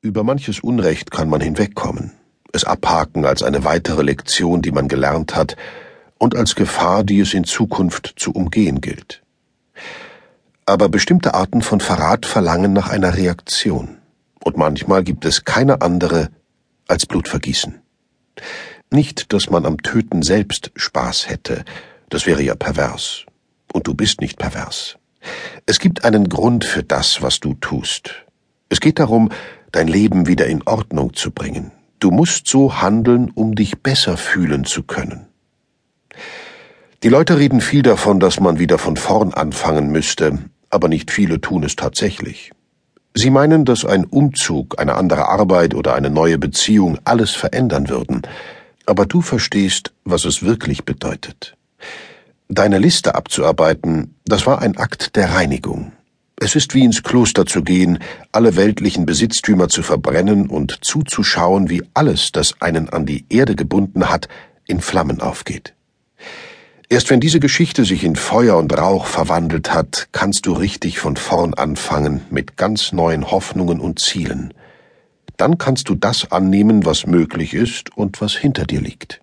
Über manches Unrecht kann man hinwegkommen, es abhaken als eine weitere Lektion, die man gelernt hat, und als Gefahr, die es in Zukunft zu umgehen gilt. Aber bestimmte Arten von Verrat verlangen nach einer Reaktion, und manchmal gibt es keine andere als Blutvergießen. Nicht, dass man am Töten selbst Spaß hätte, das wäre ja pervers. Und du bist nicht pervers. Es gibt einen Grund für das, was du tust. Es geht darum, dein Leben wieder in Ordnung zu bringen. Du musst so handeln, um dich besser fühlen zu können. Die Leute reden viel davon, dass man wieder von vorn anfangen müsste, aber nicht viele tun es tatsächlich. Sie meinen, dass ein Umzug, eine andere Arbeit oder eine neue Beziehung alles verändern würden, aber du verstehst, was es wirklich bedeutet. Deine Liste abzuarbeiten, das war ein Akt der Reinigung. Es ist wie ins Kloster zu gehen, alle weltlichen Besitztümer zu verbrennen und zuzuschauen, wie alles, das einen an die Erde gebunden hat, in Flammen aufgeht. Erst wenn diese Geschichte sich in Feuer und Rauch verwandelt hat, kannst du richtig von vorn anfangen mit ganz neuen Hoffnungen und Zielen. Dann kannst du das annehmen, was möglich ist und was hinter dir liegt.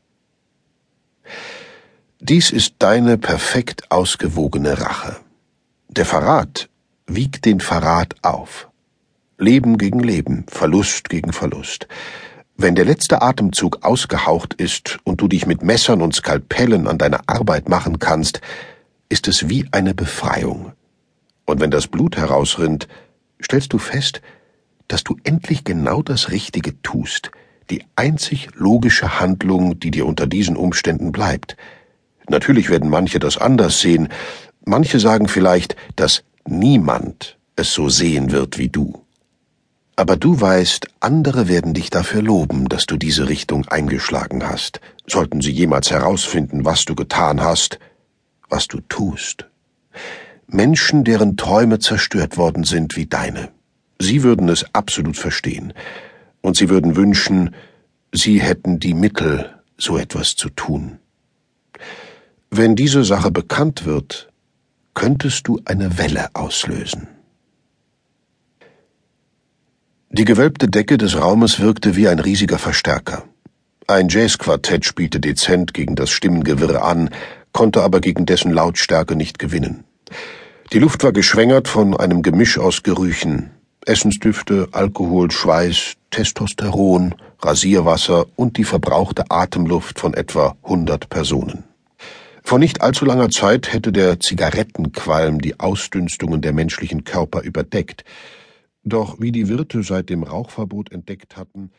Dies ist deine perfekt ausgewogene Rache. Der Verrat wiegt den Verrat auf. Leben gegen Leben, Verlust gegen Verlust. Wenn der letzte Atemzug ausgehaucht ist und du dich mit Messern und Skalpellen an deine Arbeit machen kannst, ist es wie eine Befreiung. Und wenn das Blut herausrinnt, stellst du fest, dass du endlich genau das Richtige tust, die einzig logische Handlung, die dir unter diesen Umständen bleibt. Natürlich werden manche das anders sehen, manche sagen vielleicht, dass niemand es so sehen wird wie du. Aber du weißt, andere werden dich dafür loben, dass du diese Richtung eingeschlagen hast, sollten sie jemals herausfinden, was du getan hast, was du tust. Menschen, deren Träume zerstört worden sind wie deine. Sie würden es absolut verstehen, und sie würden wünschen, sie hätten die Mittel, so etwas zu tun. Wenn diese Sache bekannt wird, könntest du eine Welle auslösen. Die gewölbte Decke des Raumes wirkte wie ein riesiger Verstärker. Ein Jazzquartett spielte dezent gegen das Stimmengewirr an, konnte aber gegen dessen Lautstärke nicht gewinnen. Die Luft war geschwängert von einem Gemisch aus Gerüchen, Essensdüfte, Alkohol, Schweiß, Testosteron, Rasierwasser und die verbrauchte Atemluft von etwa hundert Personen. Vor nicht allzu langer Zeit hätte der Zigarettenqualm die Ausdünstungen der menschlichen Körper überdeckt, doch wie die Wirte seit dem Rauchverbot entdeckt hatten,